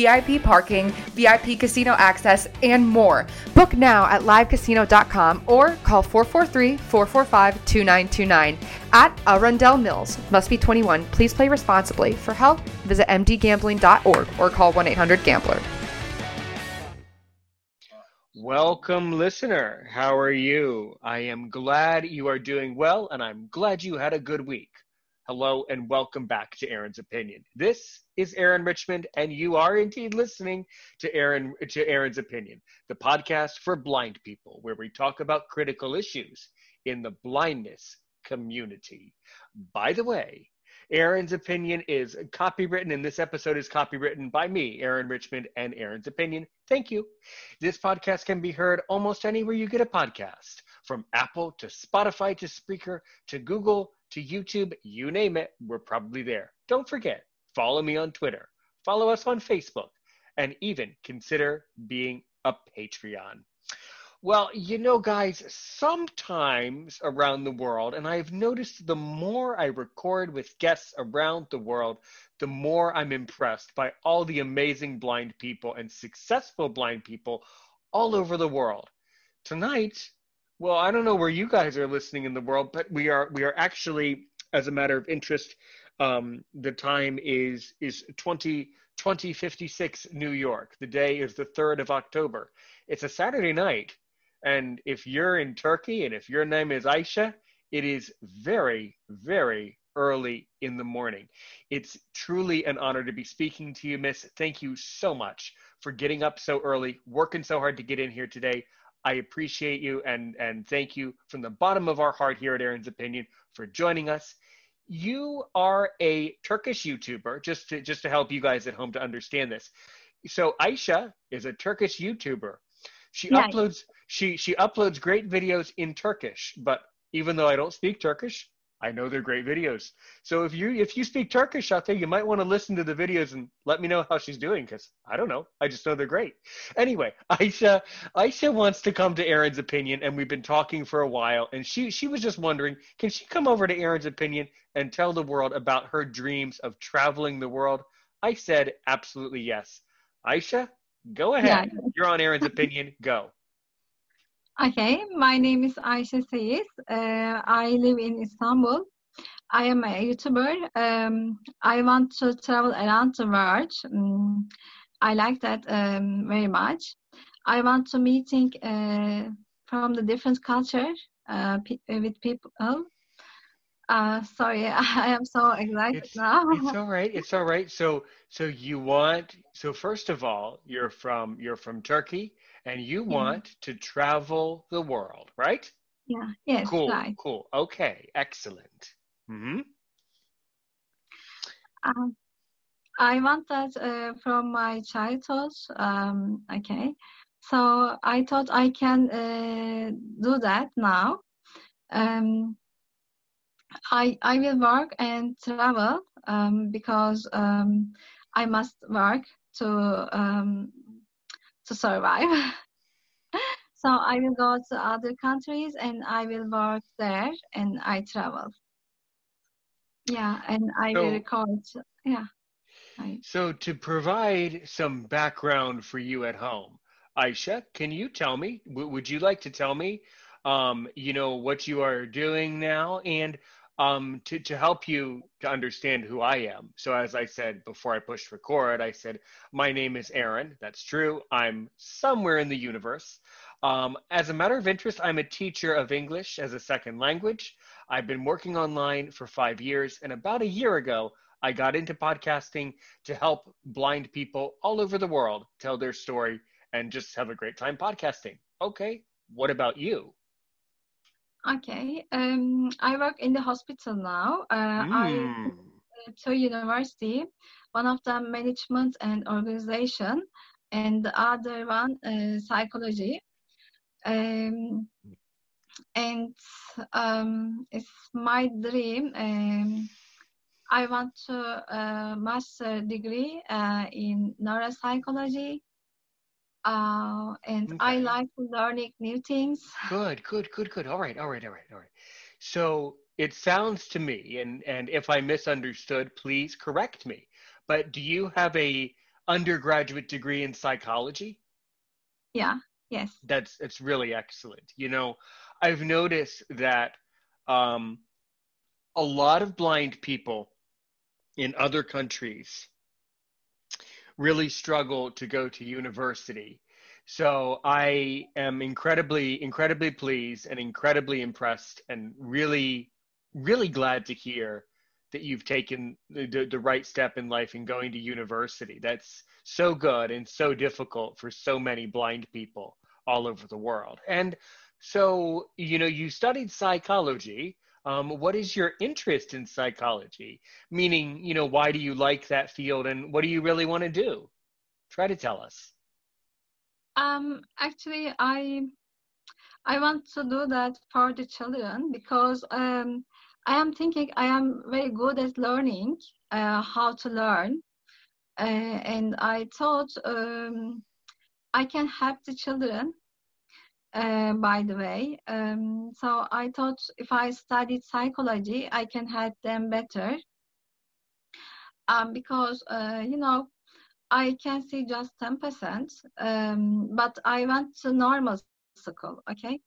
VIP parking, VIP casino access, and more. Book now at livecasino.com or call 443 445 2929 at Arundel Mills. Must be 21. Please play responsibly. For help, visit mdgambling.org or call 1 800 Gambler. Welcome, listener. How are you? I am glad you are doing well, and I'm glad you had a good week. Hello, and welcome back to Aaron's Opinion. This is Aaron Richmond, and you are indeed listening to Aaron to Aaron's Opinion, the podcast for blind people, where we talk about critical issues in the blindness community. By the way, Aaron's opinion is copywritten, and this episode is copywritten by me, Aaron Richmond, and Aaron's opinion. Thank you. This podcast can be heard almost anywhere you get a podcast, from Apple to Spotify to Spreaker to Google to YouTube, you name it, we're probably there. Don't forget, follow me on Twitter, follow us on Facebook, and even consider being a Patreon. Well, you know, guys, sometimes around the world, and I've noticed the more I record with guests around the world, the more I'm impressed by all the amazing blind people and successful blind people all over the world. Tonight, well, I don't know where you guys are listening in the world, but we are we are actually, as a matter of interest, um, the time is is 20, 2056 New York. The day is the third of October. It's a Saturday night, and if you're in Turkey and if your name is Aisha, it is very very early in the morning. It's truly an honor to be speaking to you, Miss. Thank you so much for getting up so early, working so hard to get in here today. I appreciate you and and thank you from the bottom of our heart here at Aaron's Opinion for joining us. You are a Turkish YouTuber, just to just to help you guys at home to understand this. So Aisha is a Turkish YouTuber. She nice. uploads she she uploads great videos in Turkish, but even though I don't speak Turkish, I know they're great videos. So if you if you speak Turkish out there, you might want to listen to the videos and let me know how she's doing because I don't know. I just know they're great. Anyway, Aisha Aisha wants to come to Aaron's opinion, and we've been talking for a while, and she she was just wondering, can she come over to Aaron's opinion and tell the world about her dreams of traveling the world? I said absolutely yes. Aisha, go ahead. Yeah. You're on Aaron's opinion. Go. Okay, my name is Ayşe Seyiz. Uh, I live in Istanbul. I am a YouTuber. Um, I want to travel around the world. Um, I like that um, very much. I want to meeting uh, from the different culture uh, with people. Uh, sorry, I am so excited it's, now. it's all right. It's all right. So, so you want? So first of all, you're from you're from Turkey and you yeah. want to travel the world, right? Yeah. Yes. Cool. Right. Cool. Okay. Excellent. Hmm. Um, I want that uh, from my childhood. Um, okay. So I thought I can uh, do that now. Um, I I will work and travel um, because um, I must work to um, to survive. so I will go to other countries and I will work there and I travel. Yeah, and I so, will record. Yeah. I, so to provide some background for you at home, Aisha, can you tell me? W- would you like to tell me, um, you know, what you are doing now and um, to, to help you to understand who I am. So, as I said before I pushed record, I said, My name is Aaron. That's true. I'm somewhere in the universe. Um, as a matter of interest, I'm a teacher of English as a second language. I've been working online for five years, and about a year ago, I got into podcasting to help blind people all over the world tell their story and just have a great time podcasting. Okay, what about you? Okay. Um, I work in the hospital now. Uh, mm. I hmm. to university. One of them management and organization, and the other one uh, psychology. Um, and um, it's my dream. Um, I want to uh, master degree uh, in neuropsychology. Uh, and I like learning new things. Good, good, good, good. All right, all right, all right, all right. So it sounds to me, and and if I misunderstood, please correct me. But do you have a undergraduate degree in psychology? Yeah, yes. That's it's really excellent. You know, I've noticed that um, a lot of blind people in other countries really struggle to go to university. So I am incredibly, incredibly pleased and incredibly impressed and really, really glad to hear that you've taken the, the, right step in life in going to university. That's so good and so difficult for so many blind people all over the world. And so, you know, you studied psychology. Um, what is your interest in psychology? Meaning, you know, why do you like that field and what do you really want to do? Try to tell us. Um, actually, I I want to do that for the children because um, I am thinking I am very good at learning uh, how to learn, uh, and I thought um, I can help the children. Uh, by the way, um, so I thought if I studied psychology, I can help them better. Um, because uh, you know I can see just 10%, um, but I went to normal school, okay?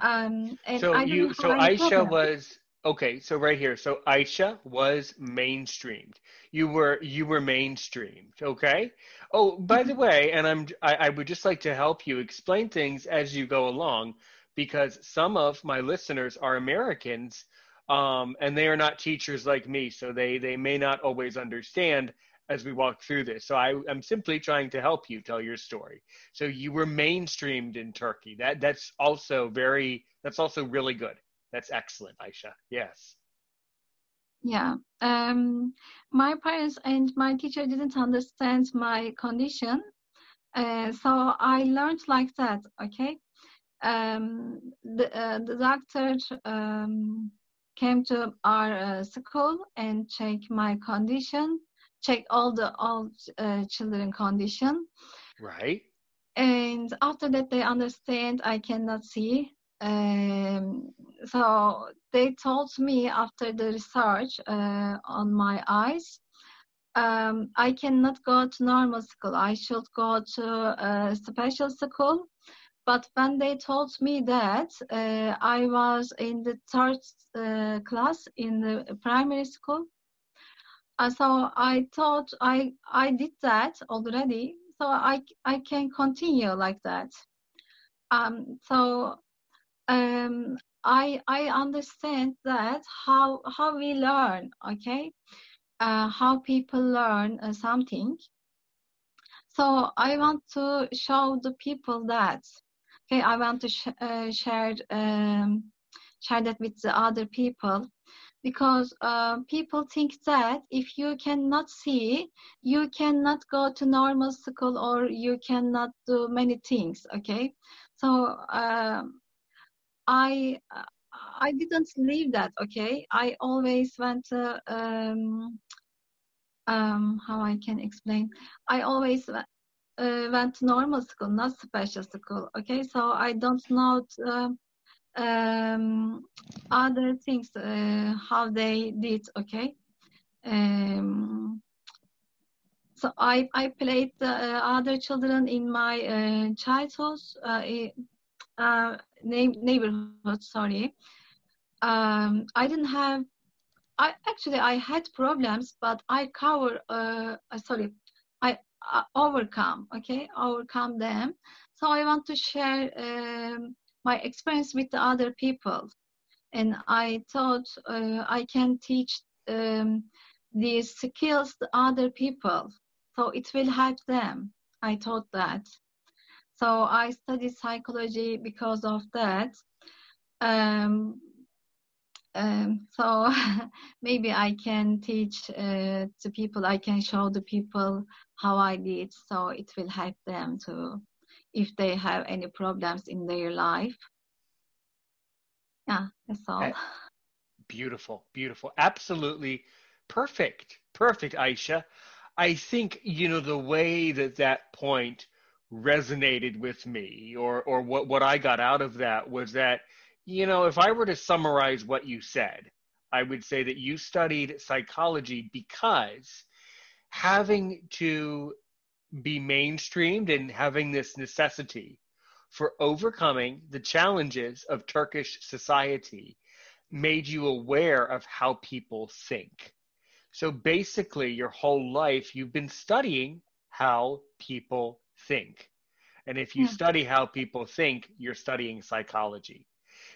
Um, and So I you, so Aisha was okay. So right here, so Aisha was mainstreamed. You were you were mainstreamed. Okay. Oh, by the way, and I'm I, I would just like to help you explain things as you go along, because some of my listeners are Americans, um, and they are not teachers like me, so they they may not always understand as we walk through this. So I, I'm simply trying to help you tell your story. So you were mainstreamed in Turkey. That that's also very that's also really good. That's excellent, Aisha. Yes. Yeah. Um, my parents and my teacher didn't understand my condition, uh, so I learned like that, okay? Um, the, uh, the doctor um, came to our uh, school and checked my condition, check all the all uh, children condition. Right. and after that they understand i cannot see um, so they told me after the research uh, on my eyes um, i cannot go to normal school. I should go to a special school. But when they told me that uh, i was in the third uh, class in the primary school. Uh, so I thought I I did that already, so I I can continue like that. Um, so um, I I understand that how how we learn, okay, uh, how people learn uh, something. So I want to show the people that, okay, I want to sh- uh, share um, share that with the other people. Because uh, people think that if you cannot see you cannot go to normal school or you cannot do many things okay? So um, i i didn't leave that okay? I always went to um, um, how i can explain? I always uh, went to normal school not special school okay? So i don't know uh, um, other things uh, how they did okay? Um, so I, I played uh, other children in my uh, childhood uh, uh, neighborhood sorry. Um, I didn't have I actually I had problems but I cover uh, uh, sorry I uh, overcome okay? Overcome them. So I want to share um, my experience with the other people. And i thought uh, i can teach um, these skills to other people. So it will help them. I thought that so i studied psychology because of that um, um, so maybe i can teach uh, to people i can show the people how i did so it will help them to if they have any problems in their life yeah that's all Eh, Beautiful, beautiful. Absolutely Perfect. Perfect, Aisha. I think, you know, the way that that point resonated with me or, or what, what I got out of that was that, you know, if I were to summarize what you said, I would say that you studied psychology because having to be mainstreamed and having this necessity for overcoming the challenges of Turkish society made you aware of how people think. So basically, your whole life, you've been studying how people think. And if you yeah. study how people think, you're studying psychology.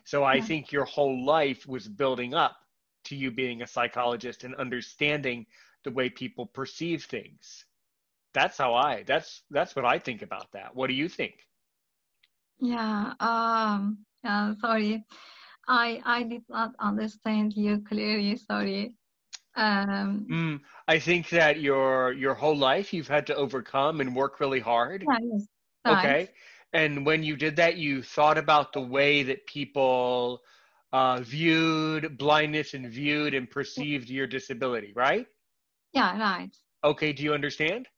So I yeah. think your whole life was building up to you being a psychologist and understanding the way people perceive things. That's how I that's that's what I think about that. What do you think? Yeah, um yeah, sorry. I I did not understand you clearly, sorry. Um mm, I think that your your whole life you've had to overcome and work really hard. Yeah, yes. Okay. And when you did that, you thought about the way that people uh, viewed blindness and viewed and perceived your disability, right? Yeah, right. Okay, do you understand?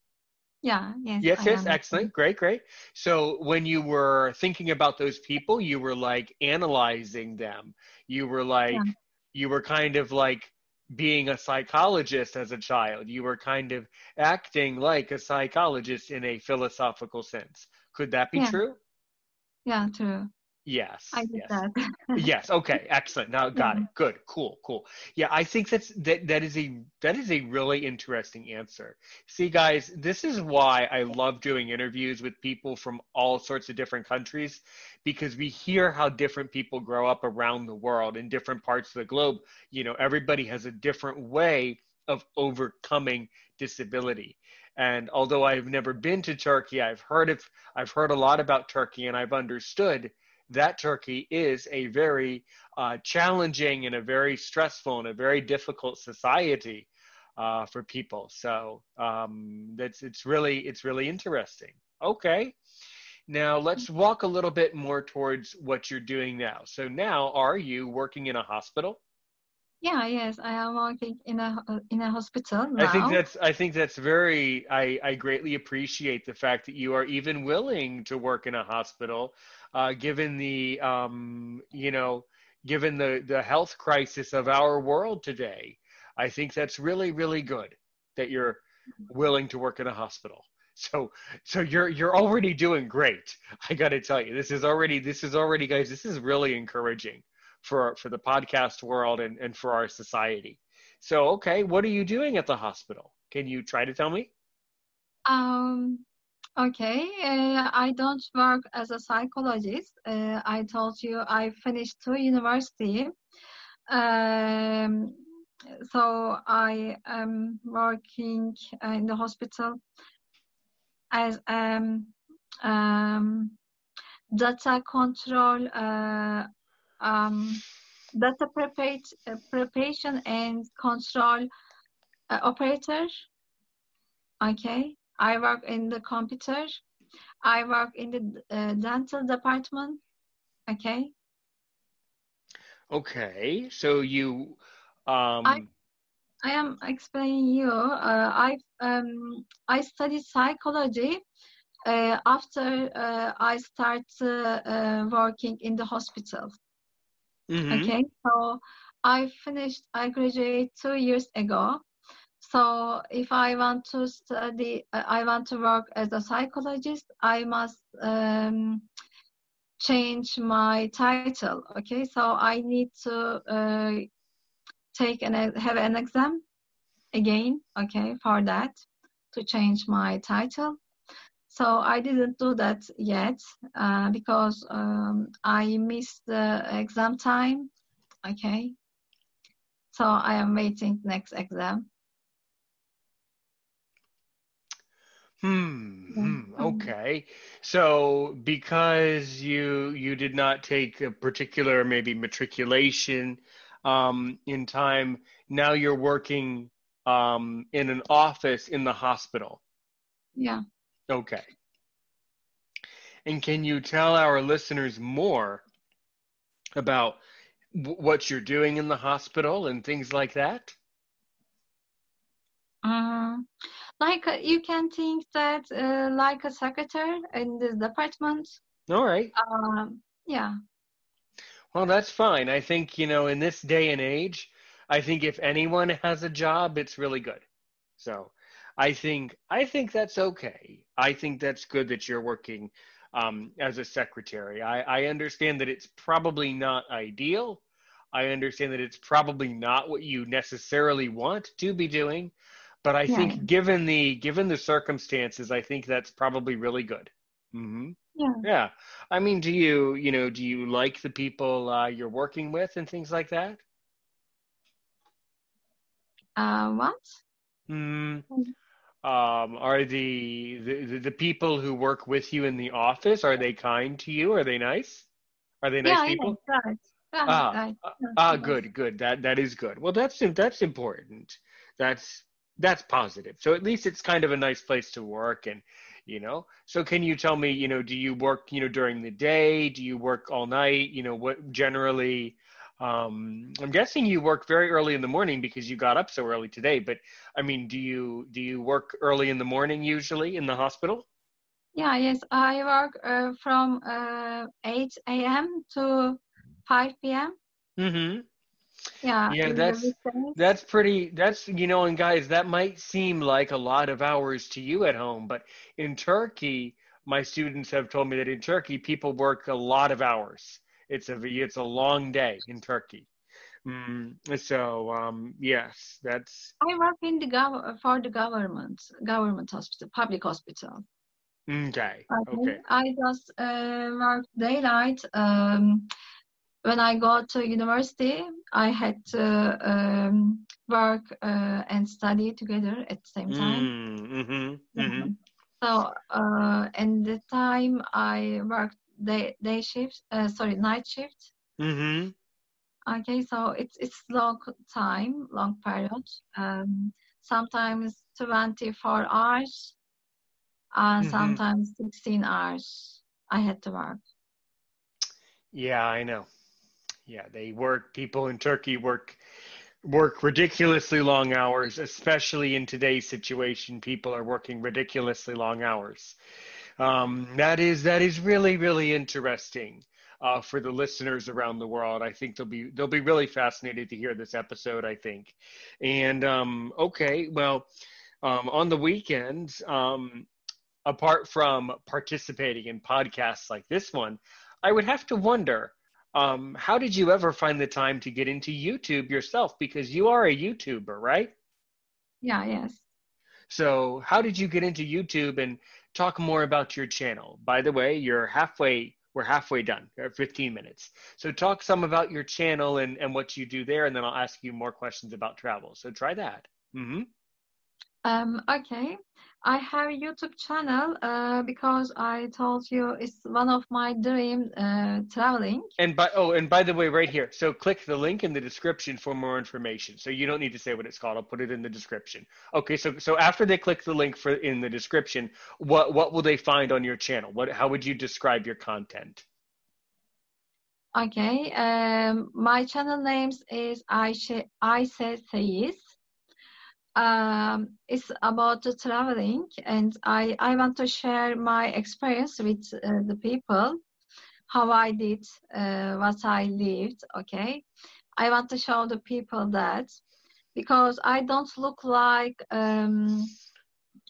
Yeah, yes. Yes, yes, excellent. Great, great. So when you were thinking about those people, you were like analyzing them. You were like, yeah. you were kind of like being a psychologist as a child. You were kind of acting like a psychologist in a philosophical sense. Could that be yeah. true? Yeah, true. Yes. I yes. that. yes. Okay. Excellent. Now got yeah. it. Good. Cool. Cool. Yeah, I think that's that that is a that is a really interesting answer. See, guys, this is why I love doing interviews with people from all sorts of different countries because we hear how different people grow up around the world in different parts of the globe. You know, everybody has a different way of overcoming disability. And although I've never been to Turkey, I've heard of I've heard a lot about Turkey and I've understood that Turkey is a very uh, challenging and a very stressful and a very difficult society uh, for people. So um, that's it's really it's really interesting. Okay, now let's walk a little bit more towards what you're doing now. So now, are you working in a hospital? Yeah, yes, I am working in a in a hospital now. I think that's I think that's very I I greatly appreciate the fact that you are even willing to work in a hospital uh, given the um, you know given the the health crisis of our world today. I think that's really really good that you're willing to work in a hospital. So so you're you're already doing great. I got to tell you, this is already this is already guys. This is really encouraging for for the podcast world and and for our society. So okay, what are you doing at the hospital? Can you try to tell me? Um, Okay, uh, I don't work as a psychologist. Uh, I told you I finished two university. Um, so I am working in the hospital as um, um, data control, uh, um, data preparation and control uh, operator. Okay. I work in the computer. I work in the uh, dental department. Okay. Okay. So you. Um... I, I am explaining you. Uh, I um I studied psychology. Uh, after uh, I start uh, working in the hospital. Mm-hmm. Okay, so I finished. I graduated two years ago. So if I want to study, uh, I want to work as a psychologist, I must um, change my title. Okay, so I need to uh, take and have an exam again. Okay, for that to change my title. So I didn't do that yet uh, because um, I missed the exam time. Okay, so I am waiting next exam. Hmm, hmm. Okay. So because you you did not take a particular maybe matriculation um, in time, now you're working um, in an office in the hospital. Yeah. Okay. And can you tell our listeners more about w- what you're doing in the hospital and things like that? Mm, like uh, you can think that uh, like a secretary in this department. All right. Um, yeah. Well, that's fine. I think, you know, in this day and age, I think if anyone has a job, it's really good. So I think I think that's okay. I think that's good that you're working um, as a secretary. I, I understand that it's probably not ideal. I understand that it's probably not what you necessarily want to be doing, but I Yeah. think given the given the circumstances, I think that's probably really good. hmm Yeah. Yeah. I mean, do you, you know, do you like the people uh, you're working with and things like that? Uh, what? Hmm. Mm. Um, are the, the the the people who work with you in the office, are they kind to you? Are they nice? Are they nice yeah, people? yeah, right. Right, Ah, right. ah, ah, good, good. That that is good. Well, that's that's important. That's that's positive. So at least it's kind of a nice place to work, and you know. So can you tell me, you know, do you work, you know, during the day? Do you work all night? You know, what generally? Um, I'm guessing you work very early in the morning because you got up so early today. But I mean, do you do you work early in the morning usually in the hospital? Yeah, yes, I work uh, from uh, 8 a.m. to 5 p.m. Mm-hmm. Yeah, Yeah, that's. That's pretty, that's, you know, and guys, that might seem like a lot of hours to you at home, but in Turkey, my students have told me that in Turkey, people work a lot of hours. It's a, it's a long day in Turkey. Mm, so, um, yes, that's I work in the gov for the government, government hospital, public hospital. okay. Okay. Okay. I just uh, work daylight. Um, when I go to university, I had to um, work uh, and study together at the same time. Mm, mm-hmm, mm-hmm. Mhm. So, uh, and the time I worked day day shift, uh, sorry, night shift. Mm-hmm. Okay, so it's it's long time, long period. Um, sometimes 24 hours, and Mhm. sometimes 16 hours. I had to work. Yeah, I know. Yeah, they work, people in Turkey work work ridiculously long hours, especially in today's situation. People are working ridiculously long hours. Um, that is that is really really interesting uh, for the listeners around the world. I think they'll be they'll be really fascinated to hear this episode. I think, and um, okay, well, um, on the weekends, um, apart from participating in podcasts like this one, I would have to wonder. Um, how did you ever find the time to get into YouTube yourself? Because you are a YouTuber, right? Yeah, yes. So, how did you get into YouTube and talk more about your channel? By the way, you're halfway, we're halfway done, 15 minutes. So, talk some about your channel and, and what you do there, and then I'll ask you more questions about travel. So, try that. hmm Um, okay. I have a YouTube channel uh, because I told you it's one of my dream uh, traveling. And by oh, and by the way, right here. So, click the link in the description for more information. So, you don't need to say what it's called. I'll put it in the description. Okay. So, so after they click the link for in the description, what what will they find on your channel? What how would you describe your content? Okay. Um, my channel names is Ayşe Ayse Seyiz. Um, it's about traveling, and I I want to share my experience with uh, the people, how I did, uh, what I lived. Okay, I want to show the people that because I don't look like um,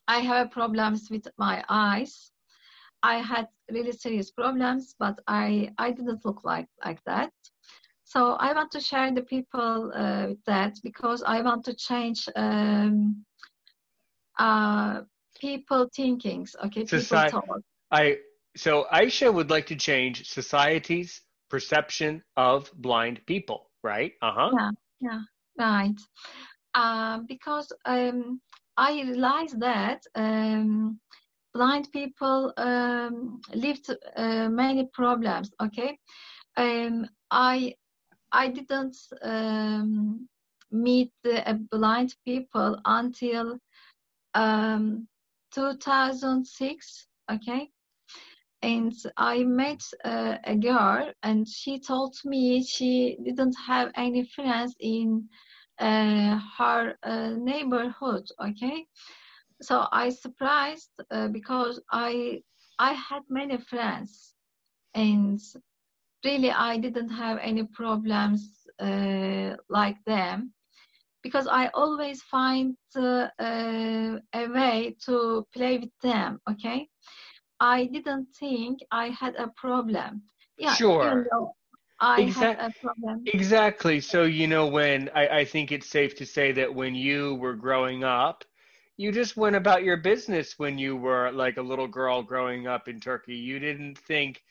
I have problems with my eyes. I had really serious problems, but I I didn't look like like that. So I want to share the people uh, with that because I want to change um, uh, people thinkings. Okay, people Society- I so Aisha would like to change society's perception of blind people, right? Uh huh. Yeah, yeah, right. Um, because um, I realized that um, blind people um, lived uh, many problems. Okay. Um, I I didn't um, meet the uh, blind people until um, 2006. Okay. And I met uh, a girl, and she told me she didn't have any friends in uh, her uh, neighborhood. Okay, so I surprised uh, because I I had many friends, and really I didn't have any problems uh, like them because I always find uh, uh, a way to play with them. Okay, I didn't think I had a problem. Yeah, sure. I exactly. had a problem. Exactly. So you know, when I, I think it's safe to say that when you were growing up, you just went about your business when you were like a little girl growing up in Turkey. You didn't think,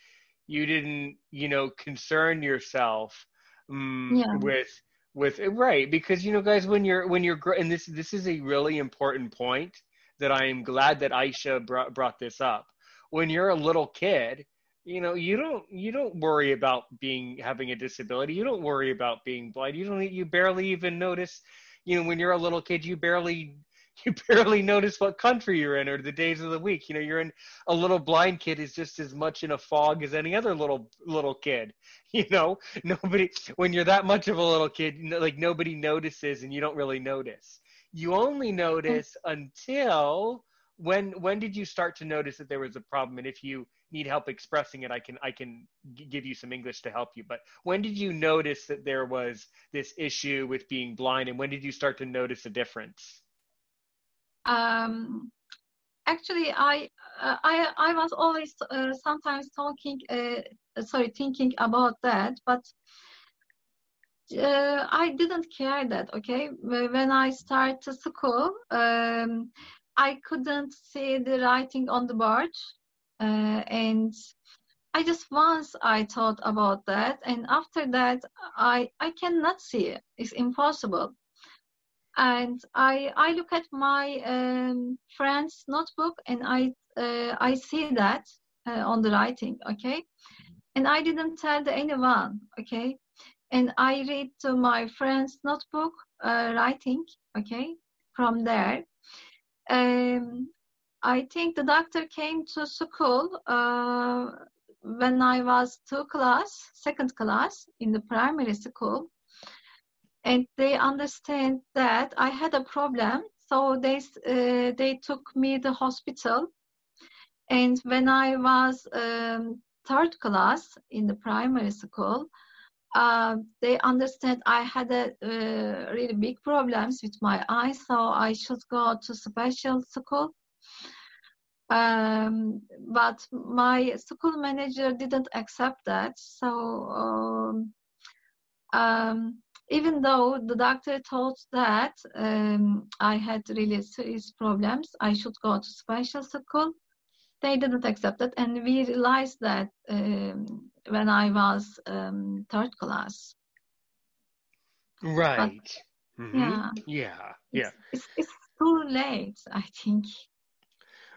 you didn't, you know, concern yourself um, yeah. with with right because you know guys when you're when you're and this this is a really important point that I am glad that Aisha brought brought this up. When you're a little kid, you know you don't you don't worry about being having a disability. You don't worry about being blind. You don't you barely even notice. You know when you're a little kid, you barely you barely notice what country you're in or the days of the week. You know, you're in a little blind kid is just as much in a fog as any other little little kid. You know, nobody when you're that much of a little kid, like nobody notices and you don't really notice. You only notice mm. until when when did you start to notice that there was a problem and if you need help expressing it i can i can g- give you some english to help you but when did you notice that there was this issue with being blind and when did you start to notice a difference um, actually I, uh, I i was always uh, sometimes talking uh, sorry thinking about that but uh, i didn't care that okay? When i started school um, i couldn't see the writing on the board uh, and i just once i thought about that and after that i i cannot see it. It's impossible and I I look at my um, friend's notebook and I uh, I see that uh, on the writing, okay, and I didn't tell anyone, okay, and I read to my friend's notebook uh, writing, okay, from there. Um, I think the doctor came to school uh, when I was two class, second class in the primary school and they understand that I had a problem. So they uh, they took me to the hospital, and when I was um, third class in the primary school, uh, they understand I had a uh, really big problems with my eyes, so I should go to special school. Um, but my school manager didn't accept that, so um, um, even though the doctor told that um, I had really serious problems, I should go to special school. They didn't accept it, and we realized that um, when I was um, third class. Right. But, mm-hmm. Yeah. Yeah. Yeah. It's, it's, it's too late, I think.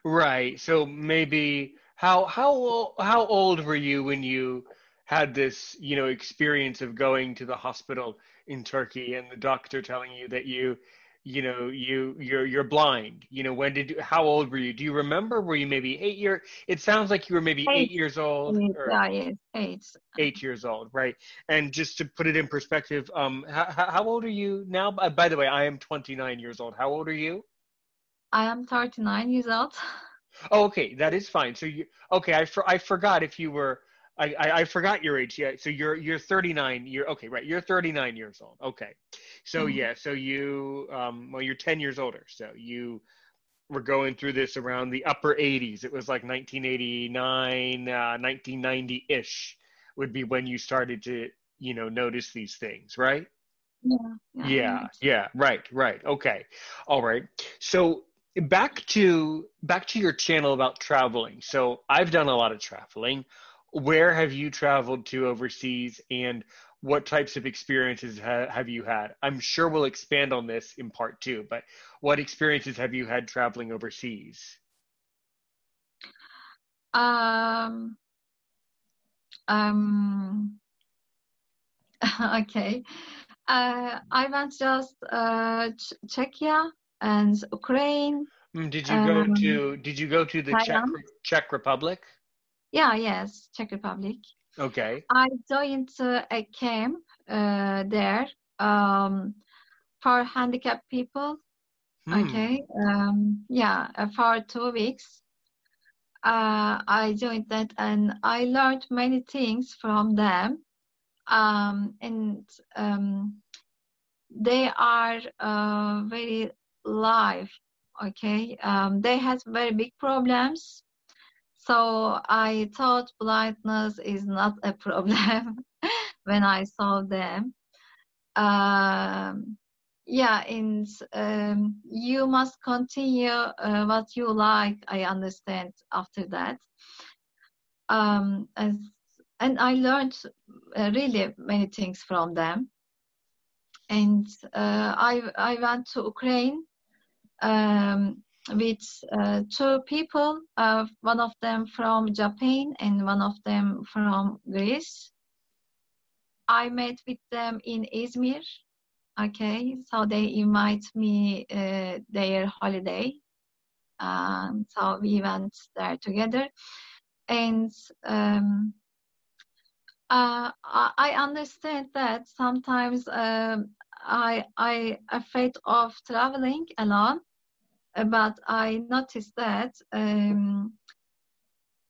Right. So maybe how how how old were you when you had this you know experience of going to the hospital in Turkey and the doctor telling you that you you know you you're you're blind. You know when did you, how old were you? Do you remember? Were you maybe eight year it sounds like you were maybe eight, eight. years old or yeah, yes, eight. eight years old right? And just to put it in perspective um how, how old are you now? By the way i am 29 years old. How old are you? I am 39 years old. Oh okay that is fine. So you okay i for, i forgot if you were I, I, I forgot your age. Yeah, so you're you're 39. You're okay, right? You're 39 years old. Okay, so mm-hmm. yeah, so you um well you're 10 years older. So you were going through this around the upper 80s. It was like 1989, uh, 1990 ish would be when you started to you know notice these things, right? Yeah. Yeah. Yeah. yeah right. Right. Okay. All right. So back to back to your channel about traveling. So I've done a lot of traveling where have you traveled to overseas and what types of experiences ha- have you had? I'm sure we'll expand on this in part two, but what experiences have you had traveling overseas? Um, um, okay. Uh, I went just uh, Ch- Czechia and Ukraine. Mm, did you go um, to Did you go to the Czech, Czech Republic? Yeah, yes, Czech Republic. Okay. I joined uh, a camp uh, there. Um, for handicapped people. Hmm. Okay. Um, yeah, uh, for two weeks. Uh, I joined that and I learned many things from them. Um, and um, they are uh, very live. Okay. Um, they had very big problems. So I thought blindness is not a problem when I saw them. Um, yeah, and um, you must continue uh, what you like. I understand after that. Um, and, and I learned uh, really many things from them. And uh, I I went to Ukraine um, with uh, two people, uh, one of them from Japan and one of them from Greece. I met with them in Izmir. Okay, so they invite me uh, their holiday. Um, so we went there together, and um, uh, I understand that sometimes um, I I afraid of traveling alone, but I noticed that um,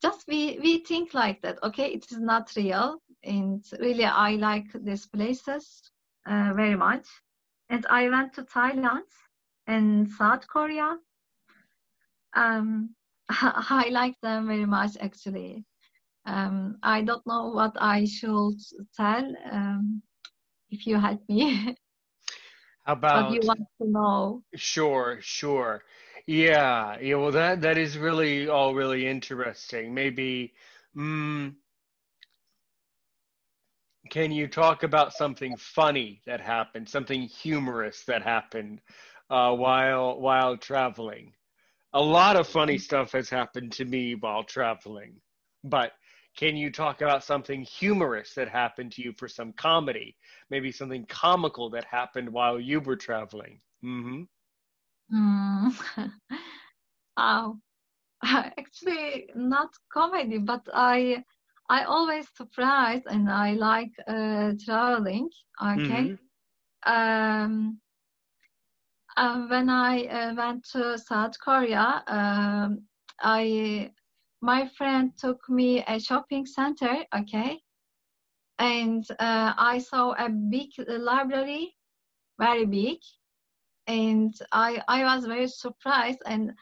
just we we think like that. Okay, it is not real, and really I like these places uh, very much. And I went to Thailand and South Korea. Um, I like them very much actually. Um, I don't know what I should tell. Um, if you help me, about you want to know. Sure, sure. Yeah, yeah, well that that is really all really interesting. Maybe, mm, can you talk about something funny that happened, something humorous that happened uh, while while traveling? A lot of funny stuff has happened to me while traveling, but can you talk about something humorous that happened to you for some comedy? Maybe something comical that happened while you were traveling? hmm Mm. Oh, actually not comedy, but I I always surprise and I like uh, traveling. Okay. hmm Um, uh, when I uh, went to South Korea, um, I my friend took me a shopping center. Okay, and uh, I saw a big library, very big, and I I was very surprised, and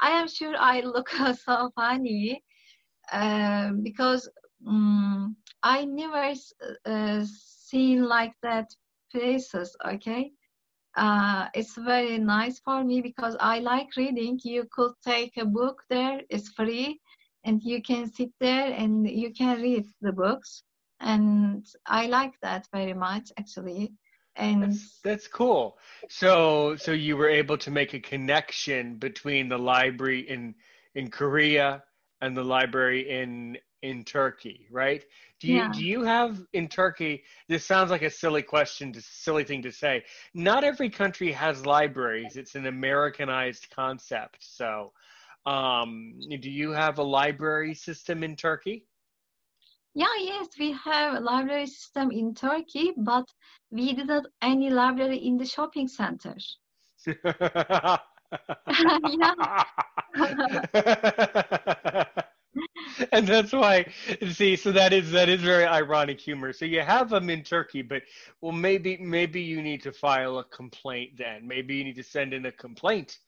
I am sure I look so funny uh, because um, I never uh, seen like that places. Okay, uh, it's very nice for me because I like reading. You could take a book there; it's free, and you can sit there and you can read the books. And I like that very much, actually. And That's that's cool. So so you were able to make a connection between the library in in Korea and the library in in Turkey, right? Do you yeah, do you have in Turkey, this sounds like a silly question, to silly thing to say. Not every country has libraries. It's an Americanized concept. So, um, do you have a library system in Turkey? yeah, yes, we have a library system in Turkey, but we didn't any library in the shopping center. And that's why see so that is that is very ironic humor so you have them in turkey but well maybe maybe you need to file a complaint then maybe you need to send in a complaint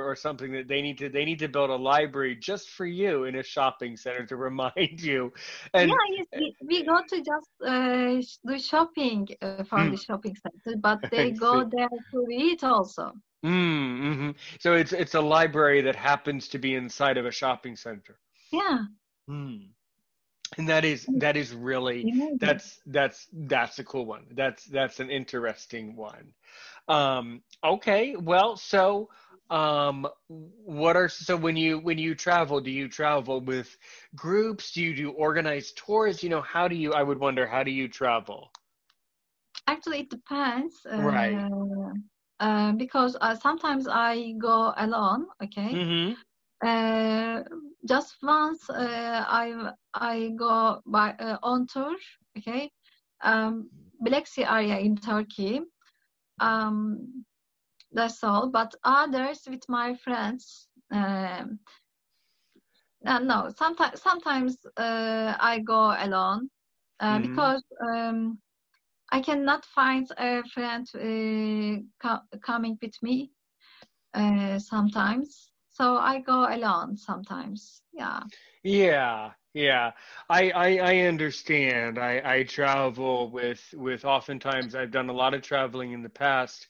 or something that they need to they need to build a library just for you in a shopping center to remind you Yeah, yes, we, we go to just uh, do shopping uh, for mm, the shopping center, but they go there to eat also. mm, hmm so it's it's a library that happens to be inside of a shopping center Yeah, Hmm. And that is that is really amazing. that's that's that's a cool one. That's that's an interesting one. Um, okay, well, so um, what are so when you when you travel, do you travel with groups? Do you do organized tours? You know, how do you? I would wonder, how do you travel? Actually, it depends Right. uh, uh, because uh, sometimes I go alone. Okay, Mm-hmm. uh, just once uh, I I go by uh, on tour. Okay, um, Black Sea area in Turkey. Um, that's all. But others with my friends. Um, uh, no, sometimes sometimes uh, I go alone uh, mm-hmm. because um, I cannot find a friend uh, co- coming with me uh, sometimes. So I go alone sometimes. Yeah. Yeah, yeah. I I, I understand. I, I travel with with oftentimes I've done a lot of traveling in the past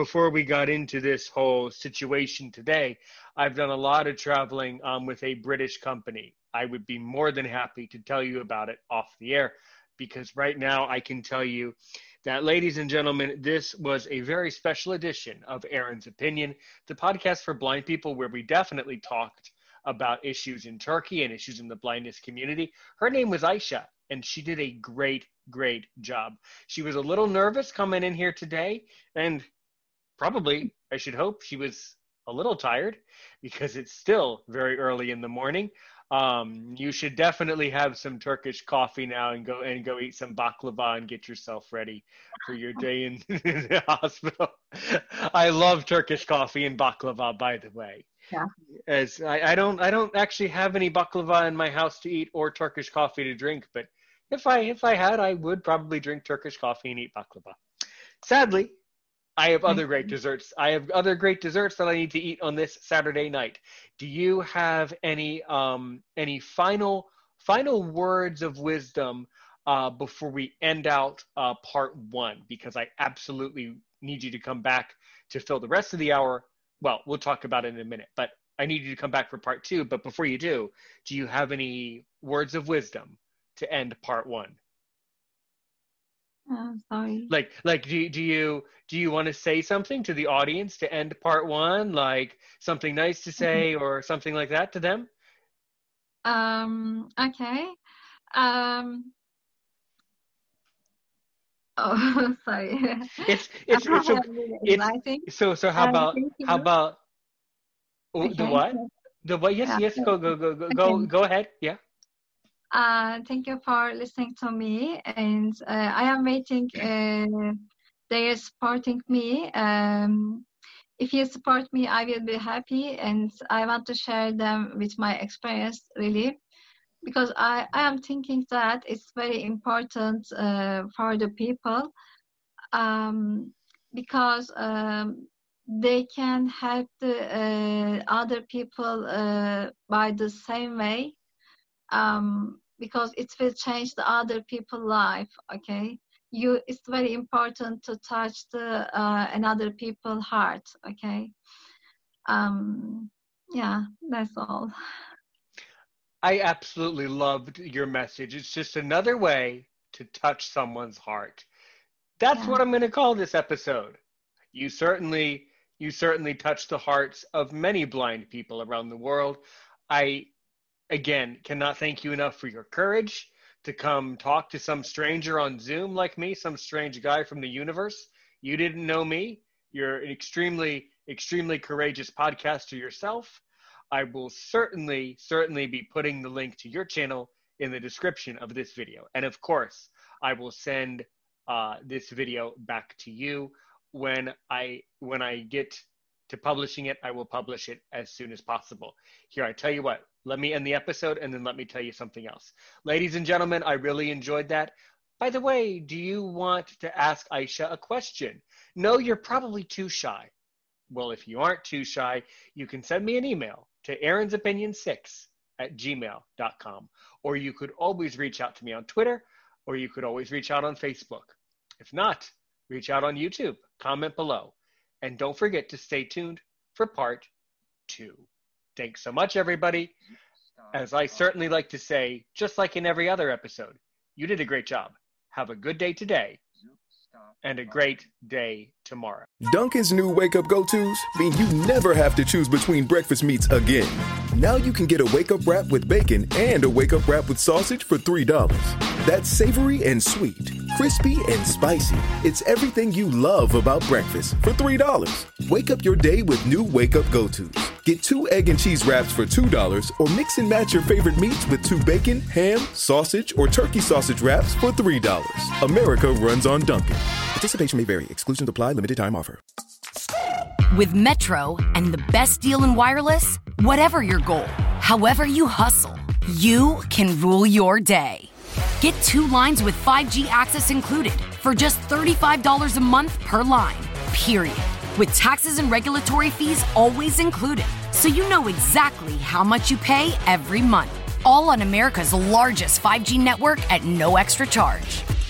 before we got into this whole situation today, I've done a lot of traveling um, with a British company. I would be more than happy to tell you about it off the air because right now I can tell you that, ladies and gentlemen, this was a very special edition of Aaron's Opinion, the podcast for blind people, where we definitely talked about issues in Turkey and issues in the blindness community. Her name was Aisha, and she did a great, great job. She was a little nervous coming in here today, and probably, I should hope, she was a little tired because it's still very early in the morning. Um, you should definitely have some Turkish coffee now and go and go eat some baklava and get yourself ready for your day in, in the hospital. I love Turkish coffee and baklava, by the way. Yeah. As I, I don't I don't actually have any baklava in my house to eat or Turkish coffee to drink, but if I if I had, I would probably drink Turkish coffee and eat baklava. Sadly, I have other great desserts. I have other great desserts that I need to eat on this Saturday night. Do you have any um, any final final words of wisdom uh, before we end out uh, part one? Because I absolutely need you to come back to fill the rest of the hour. Well, we'll talk about it in a minute, but I need you to come back for part two. But before you do, do you have any words of wisdom to end part one? Oh, sorry. Like, like, do do you do you want to say something to the audience to end part one? Like something nice to say or something like that to them? Um. Okay. Um. Oh, sorry. It's it's it's, so, it's so so how about how about oh, okay. the what the what yes yeah. yes go go go go okay. go go ahead yeah uh, thank you for listening to me, and uh, I am waiting. Uh, they are supporting me. Um, if you support me, I will be happy, and I want to share them with my experience really, because I, I am thinking that it's very important uh, for the people, um, because um, they can help the uh, other people uh, by the same way um, because it will change the other people life okay? You it's very important to touch the uh, another people heart okay? Um yeah that's all. I absolutely loved your message. It's just another way to touch someone's heart. That's yeah. what i'm going to call this episode. You certainly you certainly touched the hearts of many blind people around the world. I again, cannot thank you enough for your courage to come talk to some stranger on Zoom like me, some strange guy from the universe. You didn't know me. You're an extremely, extremely courageous podcaster yourself. I will certainly, certainly be putting the link to your channel in the description of this video. And of course, I will send uh, this video back to you when I when I get to publishing it. I will publish it as soon as possible. Here, I tell you what, let me end the episode and then let me tell you something else. Ladies and gentlemen, I really enjoyed that. By the way, do you want to ask Aisha a question? No, you're probably too shy. Well, if you aren't too shy, you can send me an email to aaron'sopinion6 at gmail.com. Or you could always reach out to me on Twitter, or you could always reach out on Facebook. If not, reach out on YouTube, comment below. And don't forget to stay tuned for part two. Thanks so much, everybody. As I certainly like to say, just like in every other episode, you did a great job. Have a good day today and a great day tomorrow. Dunkin's new wake up go tos mean you never have to choose between breakfast meats again. Now you can get a wake up wrap with bacon and a wake up wrap with sausage for $3. That's savory and sweet, crispy and spicy. It's everything you love about breakfast for $3. Wake up your day with new wake up go tos. Get two egg and cheese wraps for $2 or mix and match your favorite meats with two bacon, ham, sausage, or turkey sausage wraps for $3. America runs on Dunkin. Participation may vary. Exclusions apply. Limited time offer. With Metro and the best deal in wireless, whatever your goal, however you hustle, you can rule your day. Get two lines with 5G access included for just $35 a month per line, period. With taxes and regulatory fees always included, so you know exactly how much you pay every month. All on America's largest 5G network at no extra charge.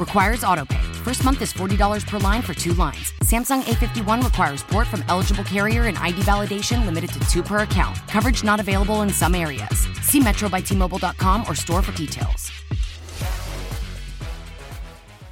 Requires autopay. First month is $40 per line for two lines. Samsung A51 requires port from eligible carrier and ID validation limited to two per account. Coverage not available in some areas. See metrobytmobile.com or store for details.